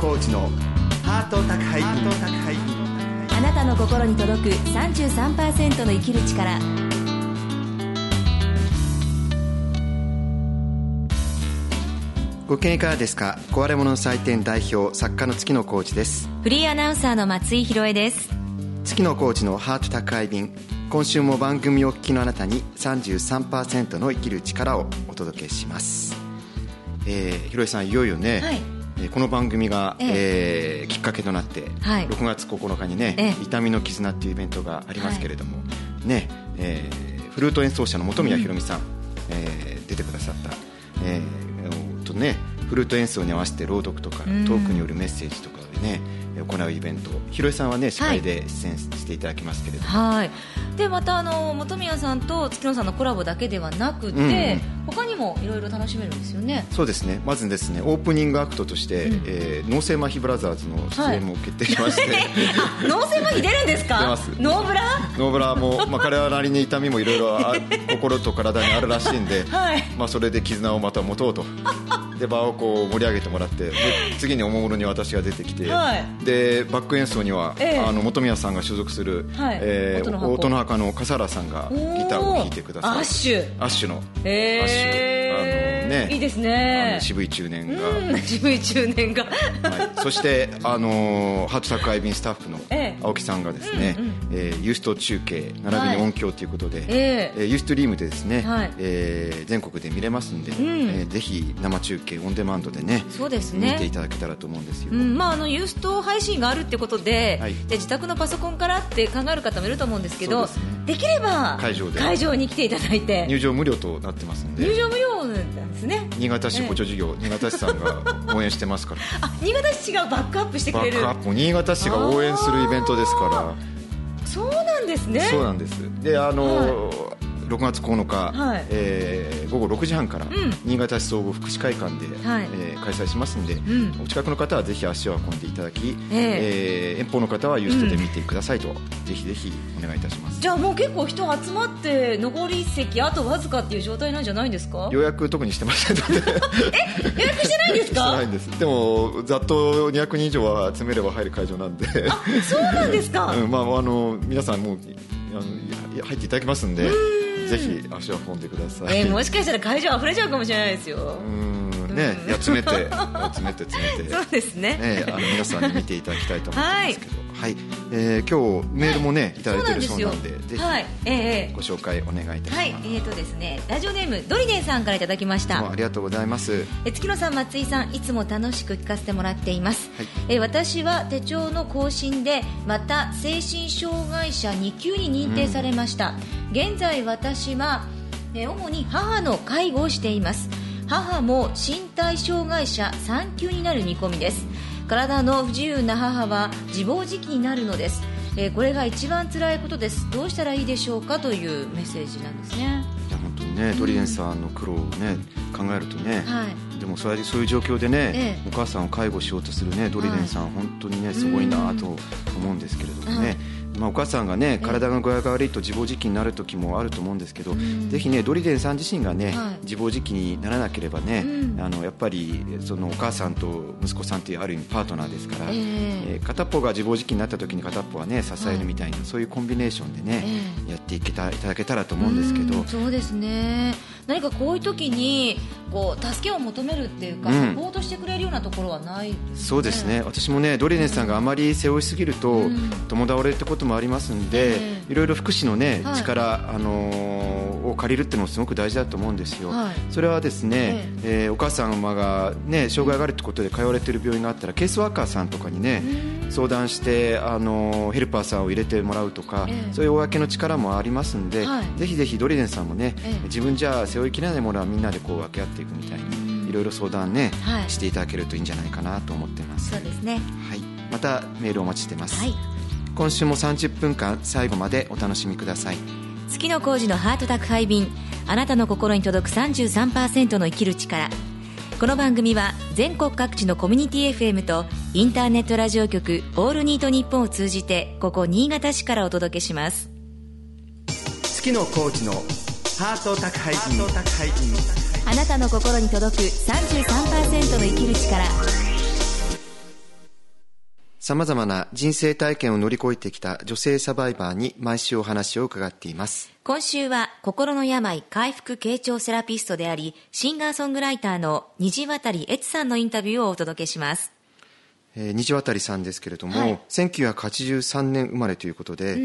コーチのハート宅配。便あなたの心に届く33%の生きる力。ご機嫌いかがですか？壊れ物の祭典代表作家の月野コーチです。フリーアナウンサーの松井博恵です。月野コーチのハート宅配便。今週も番組をお聞きのあなたに33%の生きる力をお届けします。えー、ひろえさんいよいよね、はい。えーこの番組が、ええ。ーきっかけとなって、はい。6月9日にねええ「痛みの絆」っていうイベントがありますけれども、ねえーフルート演奏者の本宮ひろみさん、えー出てくださった、えーとね、フルート演奏に合わせて朗読とかトうん。ークによるメッセージとかでね行うイベント。ひろえさんはね司会で出演していただきますけれども、はい。でまたあの本宮さんと月野さんのコラボだけではなくて、うんうん。他にもいろいろ楽しめるんですよね。そうですね。まずですねオープニングアクトとして、うん。えー脳性麻痺ブラザーズの出演も決定しまして、あ脳性麻痺出るんですか？出ます。ノーブラ？ノーブラも、まあ、彼はなりに痛みもいろいろあ 心と体にあるらしいんで、はい。まあ、それで絆をまた持とうと で場をこう盛り上げてもらってで次におもむろに私が出てきて、はい。でバック演奏には、ええ。あの本宮さんが所属する、はい。えー音の墓の笠原さんがギターを弾いてくださる。アッシュ。アッシュの、へアッシュね。いいですあねの渋い中年が。うん渋い中年が。はい、そして、あのーハート宅配便スタッフのええ。青木さんがですね、うんうん。えーユースト中継並びに音響ということで、ええ。ーユーストリームでですね、はい。えー全国で見れますんで、ん。えーぜひ生中継オンデマンドでねそうですね。見ていただけたらと思うんですよ、うんまあ、あのユースト配信があるってことで、はい。じゃあ自宅のパソコンからって考える方もいると思うんですけどそうですねできれば会場で。に来ていただいて。入場無料となってますんで。入場無料なんですね。新潟市補助事業、新潟市さんが応援してますから。あ新潟市がバックアップしてくれる。バックアップ新潟市が応援するイベントですから。そうなんですね。そうなんです。であのー6月9日、はい。えー午後6時半から、ん。新潟市総合福祉会館で、はい。えー開催しますんで、ん。お近くの方はぜひ足を運んでいただき、ええ。ー遠方の方はユーストで見てくださいと、ぜひぜひお願いいたします。じゃあもう結構人集まって残り席あとわずかっていう状態なんじゃないんですか？予約特にしてませんので。予約してないんです してかないんです。でもざっと200人以上は集めれば入る会場なんで。そうなんですか、うんまあ、あの皆さんもうあのいや入っていただきますんでぜひ足を運んでください、えーもしかしたら会場溢れちゃうかもしれないですよ、うん。ね、いや詰めて詰めて詰めて。そうですね。ね、あの皆さんに見ていただきたいと思ってますけど、はいえー今日メールもね、い、ただいてるそうなんでぜひはいえご紹介お願いいたします、はい、えーとですね、ラジオネームドリデンさんからいただきましたあ。りがとうございますえ月野さん、松井さん、いつも楽しく聞かせてもらっています。はいえ私は手帳の更新で、また精神障害者2級に認定されました。現在、私は、え主に母の介護をしています。母も身体障害者3級になる見込みです。体の不自由な母は自暴自棄になるのです。えーこれが一番辛いことです。どうしたらいいでしょうかというメッセージなんですね。いや本当にね、ドリエンさんの苦労をね考えるとね、はい。でもそれそういう状況でね、ええお母さんを介護しようとするねドリデンさん、本当にねすごいなと思うんですけれどもね、はいまあ、お母さんがねえ体の具合が悪いと自暴自棄になる時もあると思うんですけど、ん。ぜひねドリデンさん自身がね、はい。自暴自棄にならなければね、うん。あのやっぱりそのお母さんと息子さんというある意味パートナーですから、ええ。えー片っぽが自暴自棄になった時に片っぽはね支えるみたいな、そういうコンビネーションでね、えやっていけたいただけたらと思うんですけど。うん。そうですね。何かこういう時にこう助けを求めるっていうか、うん。サポートしてくれるようなところはないですそうですね。私もねドリネンさんがあまり背負いすぎると、うん。共倒れってこともありますんで、ええいろいろ福祉のね、はい。力、あのーを借りるっていうのもすごく大事だと思うんですよ、はい。それはですね、えーお母様が、ね、障害があるってことで通われている病院があったらケースワーカーさんとかにね相談して、あのーヘルパーさんを入れてもらうとか、ええ。そういう公の力もありますんで、はい。ぜひぜひドリネンさんもね、ええ。自分じゃ背負いきれないものはみんなでこう分け合っていくみたいにいろいろ相談ね、はい。していただけるといいんじゃないかなと思ってます。そうですね。はい、またメールお待ちしてます、はい今週も30分間最後までお楽しみください。月の工事のハート宅配便あなたの心に届く33%の生きる力。この番組は全国各地のコミュニティ FM とインターネットラジオ局オールニートニッポンを通じてここ新潟市からお届けします。月のコーチのハート宅配便。あなたの心に届く33%の生きる力さまざまな人生体験を乗り越えてきた女性サバイバーに毎週お話を伺っています。今週は心の病回復傾聴セラピストでありシンガーソングライターの虹渡悦さんのインタビューをお届けします。えー、虹渡さんですけれども、はい。1983年生まれということで、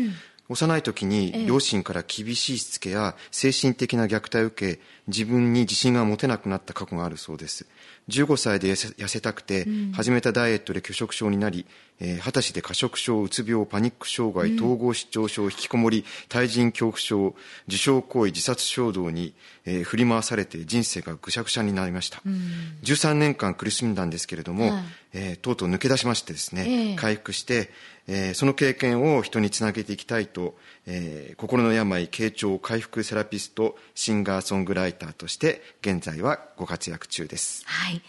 幼い時に両親から厳しいしつけや精神的な虐待を受け自分に自信が持てなくなった過去があるそうです。15歳で痩せたくて始めたダイエットで拒食症になり、えー20歳で過食症うつ病パニック障害統合失調症引きこもり対人恐怖症自傷行為自殺衝動に、えー振り回されて人生がぐしゃぐしゃになりました、13年間苦しんだんですけれども、はい。えーとうとう抜け出しましてですね、ええ。回復して、えーその経験を人につなげていきたいと、えー心の病傾聴回復セラピストシンガーソングライターとして現在はご活躍中です。はい。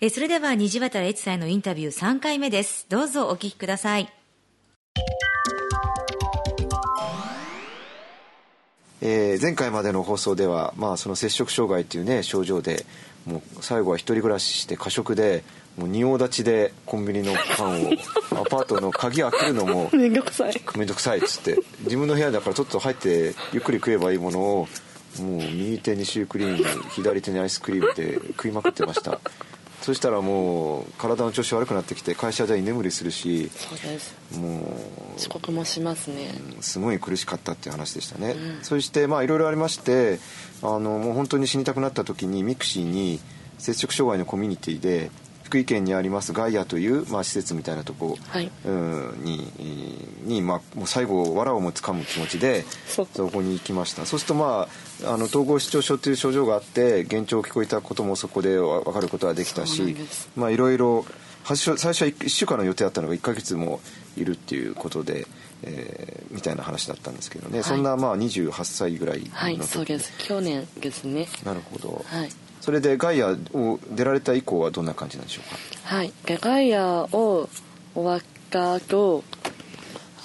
えーそれでは虹渡悦さんへのインタビュー3回目です。どうぞお聞きください。えー前回までの放送では、まあ、その摂食障害というね症状でもう最後は一人暮らしして過食でもう仁王立ちでコンビニのパンをアパートの鍵開けるのも めんどくさい。めんどくさいっつって自分の部屋だからちょっと入ってゆっくり食えばいいものをもう右手にシュークリーム左手にアイスクリームで食いまくってました。そしたらもう体の調子悪くなってきて会社では居眠りするしそうです。も遅刻もしますね。うすごい苦しかったっていう話でしたね、そしてまあいろいろありましてあのもう本当に死にたくなった時にミクシーに摂食障害のコミュニティで福井県にありますガイアという、まあ、施設みたいなとこ、はい。うんにに、まあ、もう最後藁をもつかむ気持ちでそこに行きました。そうするとまああの統合失調症という症状があって幻聴を聞こえたこともそこでわ分かることができたしいろいろ最初は1週間の予定だったのが1ヶ月もいるっていうことで、えーみたいな話だったんですけどね、はい。そんなまあ28歳ぐらいはいそうです。去年ですね。なるほど、はいそれでガイアを出られた以降はどんな感じなんでしょうか？はい。でガイアを終わった後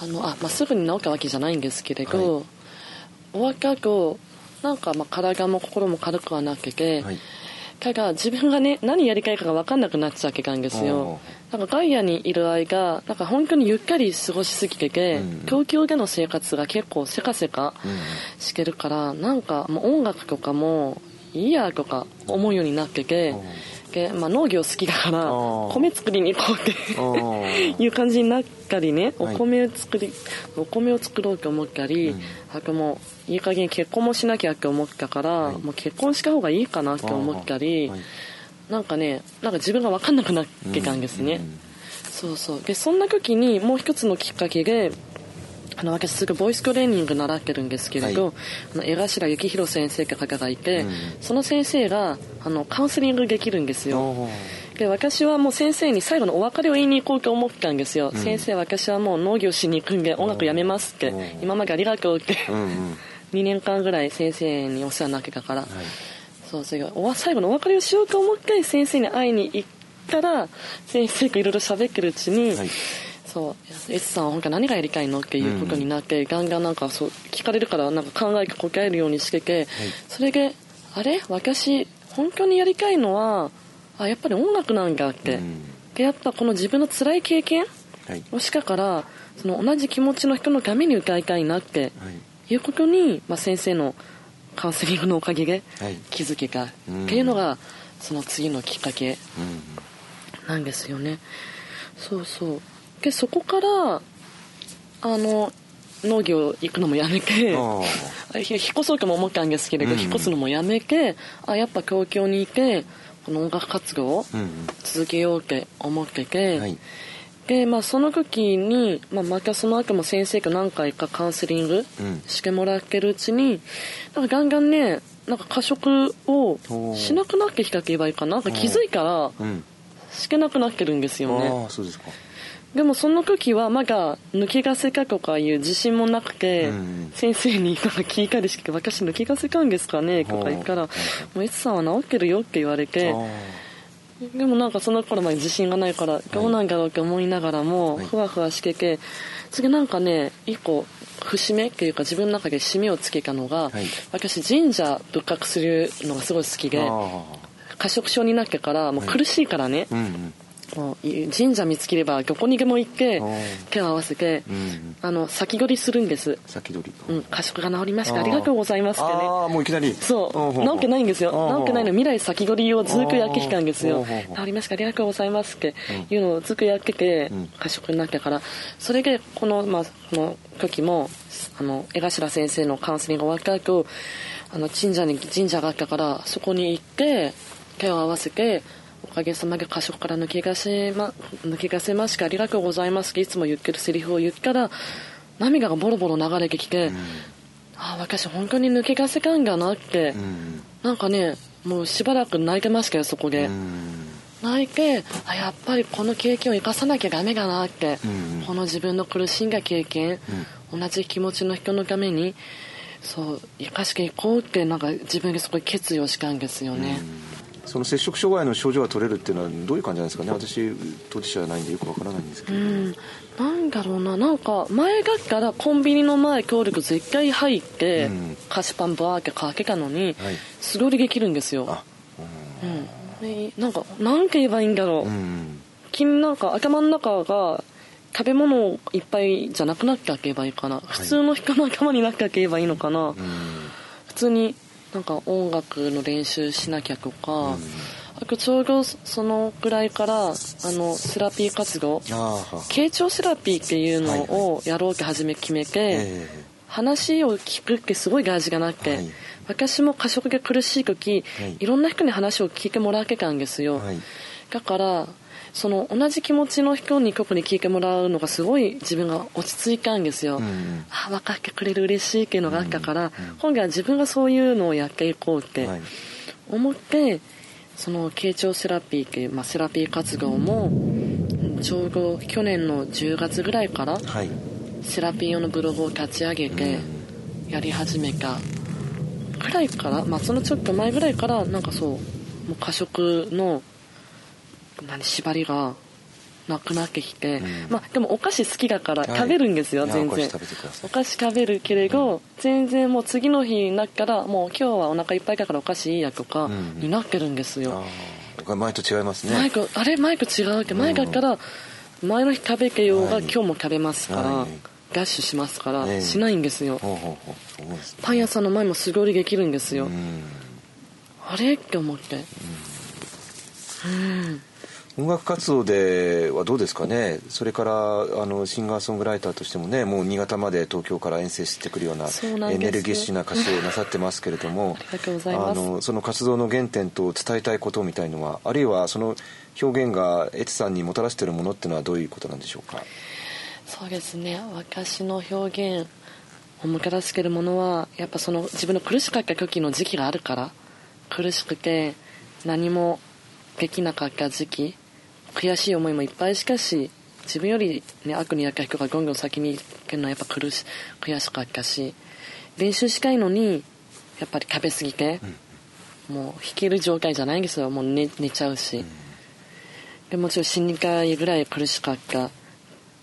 あのあ、まあ、すぐに治ったわけじゃないんですけれど、はい。終わった後なんかまあ体も心も軽くはなくて、はい。ただ自分がね何やりたいかが分かんなくなっちゃうわけなんですよ。なんかガイアにいる間なんか本当にゆったり過ごしすぎてて、うん。東京での生活が結構せかせかうん。してるからなんかもう音楽とかもいいやとか思うようになってて、でまあ、農業好きだからー米作りに行こうってーいう感じになったりねおはい。米を作り、お米を作ろうと思ったり、うん。あともういい加減結婚もしなきゃって思ったから、はい。もう結婚した方がいいかなって思ったり、はい。なんかねなんか自分が分かんなくなってたんですね、うん。そうそう。でそんな時にもう一つのきっかけであの私すぐボイストレーニング習ってるんですけれど、はい。あの江頭幸宏先生って方がいて、うん。その先生があのカウンセリングできるんですよ。で私はもう先生に最後のお別れを言いに行こうと思ったんですよ、ん。先生私はもう農業しに行くんで音楽やめますって、うん今までありがとうって、うんうん。2年間ぐらい先生にお世話になってたから、はい。そうそれがおわ最後のお別れをしようと思って先生に会いに行ったら先生といろいろ喋ってるうちに、はいそう「S さんは何がやりたいの?」っていうことになって、ガンガンなんかそう聞かれるからなんか考えて答えるようにしてて、それで「あれ？私本当にやりたいのはあやっぱり音楽なんだ」って、うん。でやっぱこの自分の辛い経験はい。をしたからその同じ気持ちの人のために歌いたいなってはい。いうことに、まあ、先生のカウンセリングのおかげではい。気づけたっうん。ていうのがその次のきっかけうん。なんですよね。そうそうでそこからあの農業行くのもやめてああひ引っ越そうとも思ったんですけれど、うん。引っ越すのもやめてあやっぱ東京にいてこの音楽活動を続けようって思ってて、うんはい。で、まあ、その時に、まあ、またその後も先生と何回かカウンセリングうん。してもらってるうちになんかガンガンねなんか過食をしなくなってきたって言えばいいかな。なんか気づいたらうん。してなくなってるんですよね。ああそうですかでもその時はまだ抜け出せかとかいう自信もなくて、うん。先生に聞いたりして「私抜け出せかんですかね?」とか言ったらほ「もういつさんは治ってるよ」って言われてあでもなんかその頃まで自信がないからどうなんだろうって思いながらもはい。ふわふわしてて次なんかね一個節目っていうか自分の中で締めをつけたのが、はい。私神社仏閣するのがすごい好きーであ過食症になってからもう苦しいからね、ーうんうんもうい神社見つければどこにでも行って手を合わせて、うんあの先取りするんです。先取りうん過食が治りましたありがとうございますってね。ああもういきなり。そう、ななんけないんですよ。あーなん。けないの未来先取りをずっとやってきたんですよ。治りました、ありがとうございますっていうのをずっとやっててうん、過食になったから、それで、この、まあ、この時も、あの、江頭先生のカウンセリングが終わった後、あの、神社に、神社があったから、そこに行って、手を合わせて、おかげさまで過食から抜け出せま、抜け出せました、ありがとうございます。っていつも言ってるセリフを言ったら、涙がボロボロ流れてきて、ああ、私本当に抜け出せたんだなって、うん。なんかねもうしばらく泣いてましたよそこで、うん。泣いてあやっぱりこの経験を生かさなきゃダメだなって、うん。この自分の苦しんだ経験、同じ気持ちの人のためにそう生かしていこうってなんか自分ですごい決意をしたんですよね、その摂食障害の症状が取れるっていうのはどういう感じなんですかね？私当事者じゃないんでよくわからないんですけど、うん、なんだろうな。なんか前だったらコンビニの前協力絶対入って、うん。菓子パンバーってかけたのに、はい。素通りできるんですよ。あうん。でなんかなんて言えばいいんだろう、うん君なんか頭の中が食べ物いっぱいじゃなくなってあげばいいかな、普通の人の頭になってあげばいいのかな、うん。普通になんか音楽の練習しなきゃとか、あとちょうどそのぐらいからあのセラピー活動。傾聴セラピーっていうのをやろうって初め決めて、え話を聞くってすごい大事がなくて、はい。私も過食で苦しい時、はい。い、ろんな人に話を聞いてもらってたんですよ、はい。だからその同じ気持ちの人に特に聞いてもらうのがすごい自分が落ち着いたんですよ、うんあ分かってくれる嬉しいっていうのがあったから、今度は自分がそういうのをやっていこうってはい。思って、その傾聴セラピーっていう、まあ、セラピー活動もうんちょうど去年の10月ぐらいからはい。セラピー用のブログを立ち上げてやり始めたぐらいから、まあ、そのちょっと前ぐらいからなんかそうもう過食の何縛りがなくなってきて、ん。まあでもお菓子好きだからはい。食べるんですよ、いや全然。お菓子食べてください。お菓子食べるけれど、全然もう次の日になったらもう今日はお腹いっぱいだからお菓子いいやとかん。になってるんですよ、ああ前と違いますね。マイクあれ？マイク違うって前だったら前の日食べてようが今日も食べますから、はい。ダッシュしますから、ええ。しないんですよ。パン屋さんの前も素通りできるんですよ、うん。あれ？って思って。うん音楽活動ではどうですかね？それからあのシンガーソングライターとしてもねもう新潟まで東京から遠征してくるようなエネルギッシュな歌詞をなさってますけれどもあその活動の原点と伝えたいことみたいのはあるいはその表現がエツさんにもたらしているものっていうのはどういうことなんでしょうか？そうですね。私の表現をもたらしてるものはやっぱその自分の苦しかった時の時期があるから苦しくて何もできなかった時期悔しい思いもいっぱいしかし自分より、ね、悪にやった人がどんどん先に行けるのはやっぱ苦し悔しかったし練習したいのにやっぱり食べ過ぎて、もう弾ける状態じゃないんですよ。もう寝寝ちゃうし、でもちろん死にたいぐらい苦しかった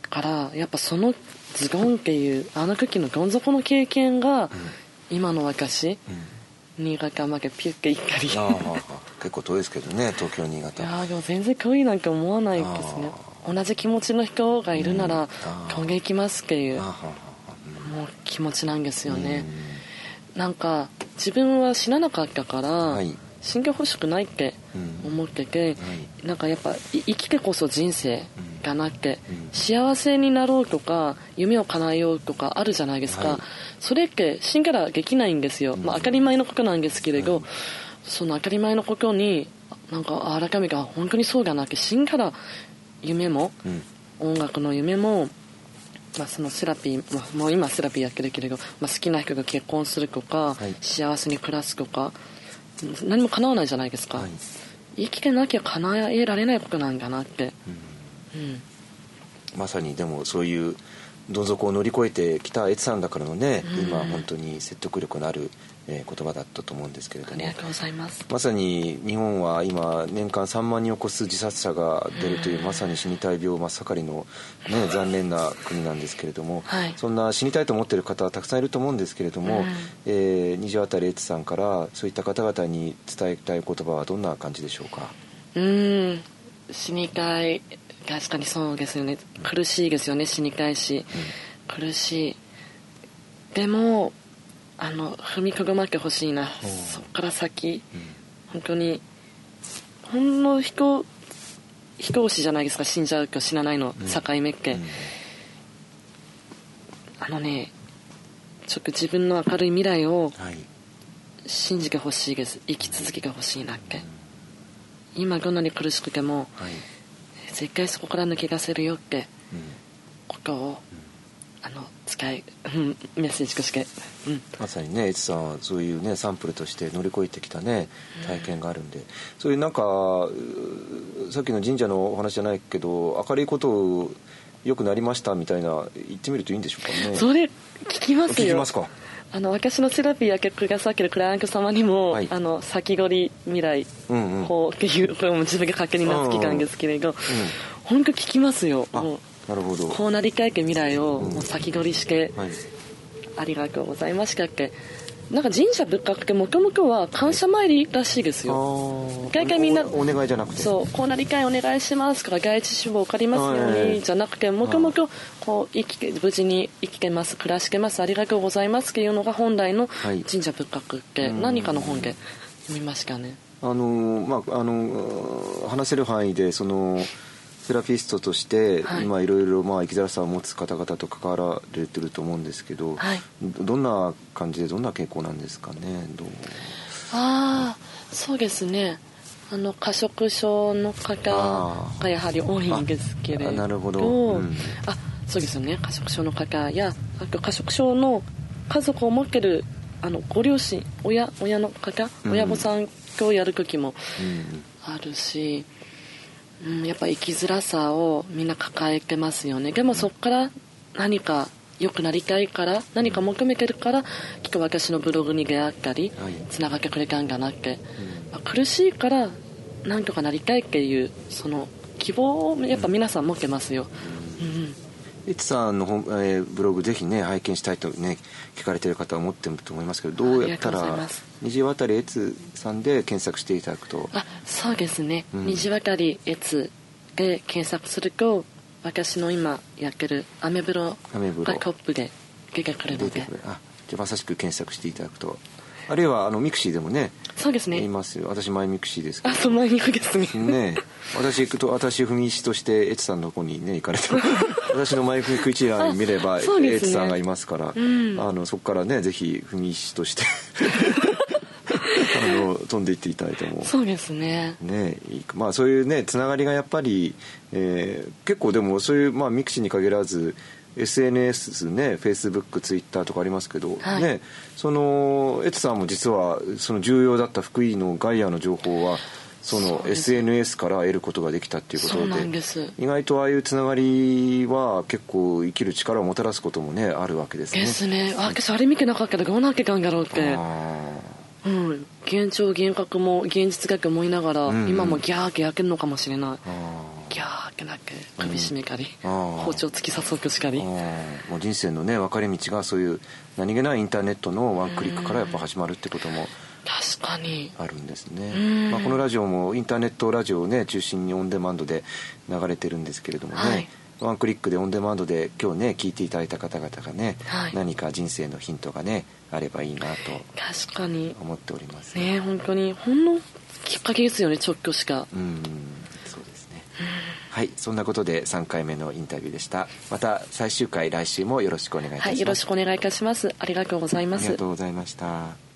からやっぱそのズゴンっていうあの時のどん底の経験が、今の私、新潟までピュッて行ったり。結構遠いですけどね東京新い潟やーでも全然遠いなんて思わないですね。同じ気持ちの人がいるなら飛ん。でいきますっていう。もう気持ちなんですよね。なんか自分は死ななかったから、はい。死んでほしくないって思ってて、なんかやっぱい生きてこそ人生がなって、幸せになろうとか夢を叶えようとかあるじゃないですか、はい。それって死んだらできないんですよ、まあ、当たり前のことなんですけれど、その当たり前のことになんか改めてあ本当にそうだなって死んだら夢も、音楽の夢もまあ、そのセラピー、まあ、もう今セラピーやってるけれど、まあ、好きな人が結婚するとか、はい。幸せに暮らすとか何も叶わないじゃないですか、はい。生きてなきゃ叶えられないことなんだなって、うんまさにでもそういうどん底を乗り越えてきたエツさんだからのね、今本当に説得力のある、えー言葉だったと思うんですけれども。ありがとうございます。まさに日本は今年間3万人を超す自殺者が出るというまさに死にたい病真っ盛りの、ね、残念な国なんですけれども、はい。そんな死にたいと思っている方はたくさんいると思うんですけれども、うん。えー、二条あたりエツさんからそういった方々に伝えたい言葉はどんな感じでしょうか？うん。死にたい確かにそうですよね。苦しいですよね死にたいし、苦しい。でもあの踏みかごまってほしいな。そっから先、本当にほんの飛行飛行士じゃないですか。死んじゃうか死なないの。境目って、あのねちょっと自分の明るい未来をはい。信じてほしいです。生き続けてほしいなって。今どんなに苦しくてもはい絶対そこから抜け出せるよってうんことをあの使いうん メッセージとして、うん、まさにねエツさんはそういうねサンプルとして乗り越えてきたね体験があるんで、そういうなんかうさっきの神社のお話じゃないけど明るいことを良くなりましたみたいな言ってみるといいんでしょうかね。それ聞きますよ。聞きますかあの私のセラピーや曲がさっきのクライアント様にも、はい。あの先取り未来うんうん。法っていうこれも自分が勝手に名付けたんですけれど、本当聞きますよ。なるほど。こうなりたいけ未来をうん。もう先取りして、はい。ありがとうございましたってなんか神社仏閣ってもともとは感謝参りらしいですあよー。一回みんなおお願いじゃなくて。そうこうなりたいお願いしますから第一志望受かりますようはいにじゃなくてもともとこう生きて無事に生きてます暮らしてますありがとうございますっていうのが本来のはい。神社仏閣ってうん。何かの本で読みましたね。あのまああの話せる範囲でそのセラピストとして、はい。今いろいろまあ生きづらさを持つ方々と関わられてると思うんですけど、はい。どどんな感じでどんな傾向なんですかねどう？ああそうですね。あの過食症の方がやはり多いんですけれど。あなるほど。うん。あそうですよね。過食症の方やあと過食症の家族を持ってるあのご両親親親の方、うん。親御さんとやる時もうん。あるし、うん、やっぱ生きづらさをみんな抱えてますよね。でもそこから何か良くなりたいから何か求めてるからきっと私のブログに出会ったりはい。つながってくれたんだなって、まあ苦しいから何とかなりたいっていうその希望をやっぱ皆さん持ってますよ、うんいつさんの本、えーブログぜひね拝見したいとね聞かれてる方は思ってると思いますけどどうやったら虹渡りエツさんで検索していただくと。あそうですね「うん。虹渡り越」で検索すると私の今やってるアメブロがトップで出てくるので。あじゃあまさしく検索していただくとあるいはあのミクシーでもねそうですね。言いますよ。私マイミクシーですけあそうマイミクですね。どね私と私踏み石としてエツさんの方にね行かれて 私のマイミク一覧見れば、あそうエツさんがいますから、うん。あのそこからねぜひ踏み石として あの飛んでいっていただいても。そうですね。ねまあそういうねつながりがやっぱり、えー結構でもそういう、まあ、ミクシーに限らず SNS ねフェイスブックツイッターとかありますけど、はい。ねそのエツさんも実はその重要だった福井のガイアの情報はその SNS から得ることができたっていうことでなんです。意外とああいうつながりは結構生きる力をもたらすこともねあるわけですね。ですね。あ私あれ見てなかったらどうなってたんだろうって。あうん。幻聴幻覚も現実だと思いながら、うん。うん今もギャーって焼けるのかもしれない。ギャーってなって首絞めたり、あー。包丁突き刺そうとしたり。ー。もう人生のね分かれ道がそういう何気ないインターネットのワンクリックからやっぱ始まるってことも確かに。あるんですね。うん、まあ、このラジオもインターネットラジオをね中心にオンデマンドで流れてるんですけれどもね、はい。ワンクリックでオンデマンドで今日ね聞いていただいた方々がね、はい。何か人生のヒントがねあればいいなと確かに。思っております。ね本当に。ほんのきっかけですよね直球しか。うんはいそんなことで3回目のインタビューでした。また最終回来週もよろしくお願いいたします、はいよろしくお願いいたします。ありがとうございます。ありがとうございました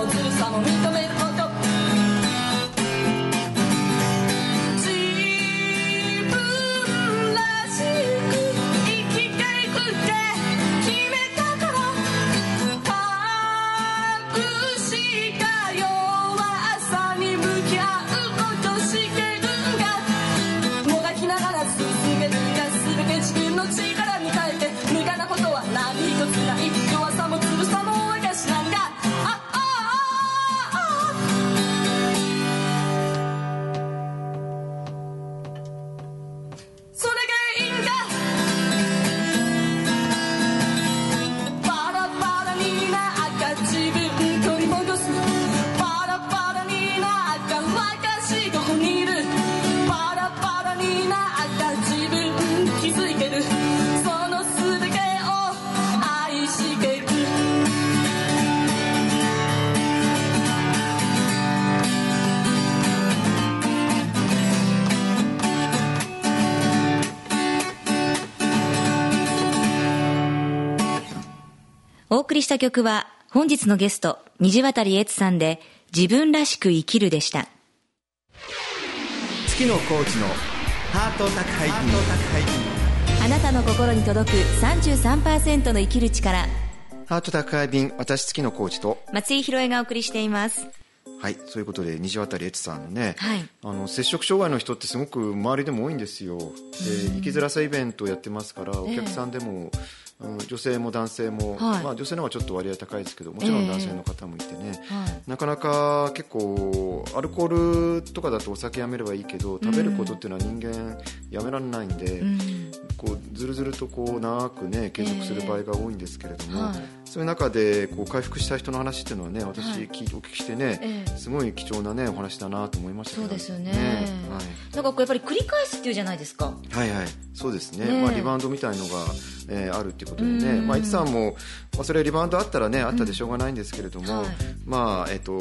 もずるさも認めった自分気づいてる。その全てを愛してる。お送りした曲は本日のゲスト虹渡悦さんで自分らしく生きるでした。月野コーチのハート宅配便。あなたの心に届く33%の生きる力。ハート宅配便私月のコーチと。松井宏恵がお送りしています。はいそういうことで虹渡悦さんのね、はい。あの接触障害の人ってすごく周りでも多いんですよ。で生きづらさイベントをやってますからお客さんでも、うん女性も男性も、はい。まあ、女性の方がちょっと割合高いですけどもちろん男性の方もいてね、はい。なかなか結構アルコールとかだとお酒やめればいいけど食べることっていうのは人間やめられないんで、こうずるずるとこう長くね継続する場合が多いんですけれども、はいそういう中でこう回復した人の話っていうのはね私はい。聞いてお聞きしてね、ええ。すごい貴重なねお話だなと思いましたけど。そうですよね。はい。なんかこうやっぱり繰り返すっていうじゃないですか。はいはい。そうですね。ねえ。まあ、リバウンドみたいのが、えーあるっていうことでね、うん。まあ、いつさんも、まあ、それリバウンドあったらねあったでしょうがないんですけれども、はい。まあえっ、と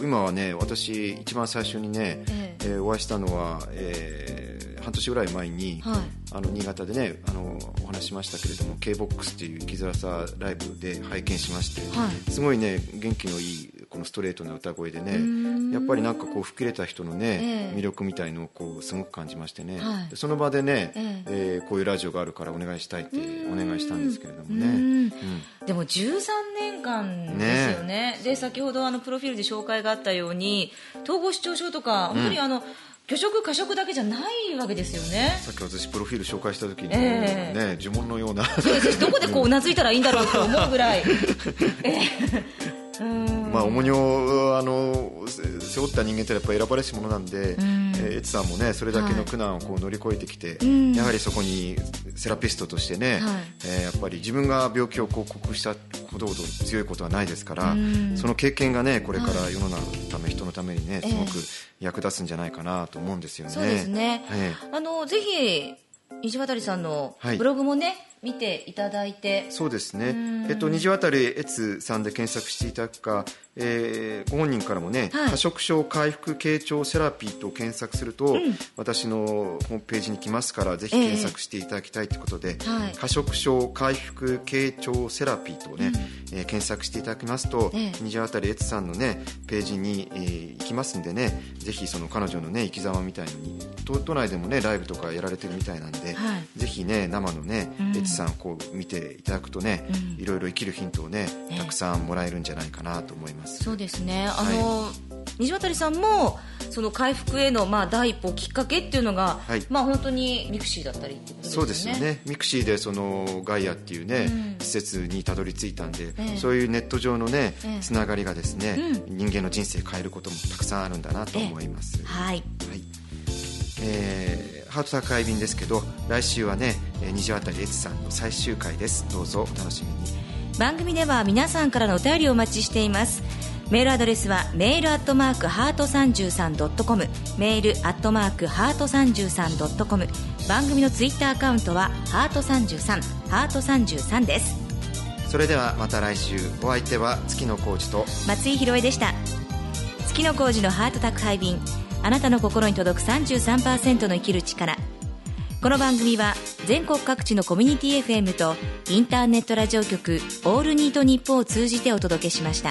今はね私一番最初にね、え。えーお会いしたのは、えー半年ぐらい前に、はい。あの新潟でねあのお話ししましたけれども K-BOX っていう生きづらさライブで拝見しまして、はい。すごいね元気のいいこのストレートな歌声でねやっぱりなんかこう吹っ切れた人のね、ええ。魅力みたいのをこうすごく感じましてね、はい。でその場でね、ええ。ーこういうラジオがあるからお願いしたいってお願いしたんですけれどもね、うん。うん。でも13年間ですよね。で先ほどあのプロフィールで紹介があったように統合失調症とか本当にあの、拒食過食だけじゃないわけですよね。さっき私プロフィール紹介した時に、ええ。ね呪文のような。どこでこううなずいたらいいんだろうと思うぐらい。ええ。うんまあ重荷をあのせ背負った人間ってやっぱ選ばれし者なんで、えーエツさんもねそれだけの苦難をこう乗り越えてきて、ん。やはりそこにセラピストとしてね、はい。えーやっぱり自分が病気を克服したことほど強いことはないですから、その経験がねこれから世の中のため人のためにねすごく役立つんじゃないかなと思うんですよね。そうですね、えあのぜひ石渡さんのはい。ブログもね、見ていただいて。そうですね、えっと、虹渡悦さんで検索していただくか、えーご本人からもね、はい。過食症回復傾聴セラピーと検索すると、私のホームページに来ますからぜひ検索していただきたいということで、はい。過食症回復傾聴セラピーとね、えー検索していただきますと、ええ。虹渡り悦さんのねページに、えー行きますんでねぜひその彼女のね生き様みたいのに都都内でもねライブとかやられてるみたいなんで、はい。ぜひね生のねうん。悦さんをこう見ていただくとね、うん。いろいろ生きるヒントをねええ。たくさんもらえるんじゃないかなと思います。そうですね。あの、虹渡さんもその回復へのまあ第一歩きっかけっていうのが、はい。まあ本当にミクシーだったりね。そうですよね。ミクシーでそのガイアっていうね、うん。施設にたどり着いたんで、ええ。そういうネット上のね、ええ。つながりがですね、う人間の人生変えることもたくさんあるんだなと思います、はい。はい。えーハート宅配便ですけど来週はねえー虹渡えつさんの最終回です。どうぞお楽しみに番組では皆さんからのお便りをお待ちしています。メールアドレスはメールアットマークハート 33.com メールアットマークハート 33.com 番組のツイッターアカウントはハート33ハート33です。それではまた来週。お相手は月野浩二と松井宏恵でした。月の工事のハート宅配便あなたの心に届く33%の生きる力この番組は全国各地のコミュニティ FM とインターネットラジオ局オールニートニッポンを通じてお届けしました。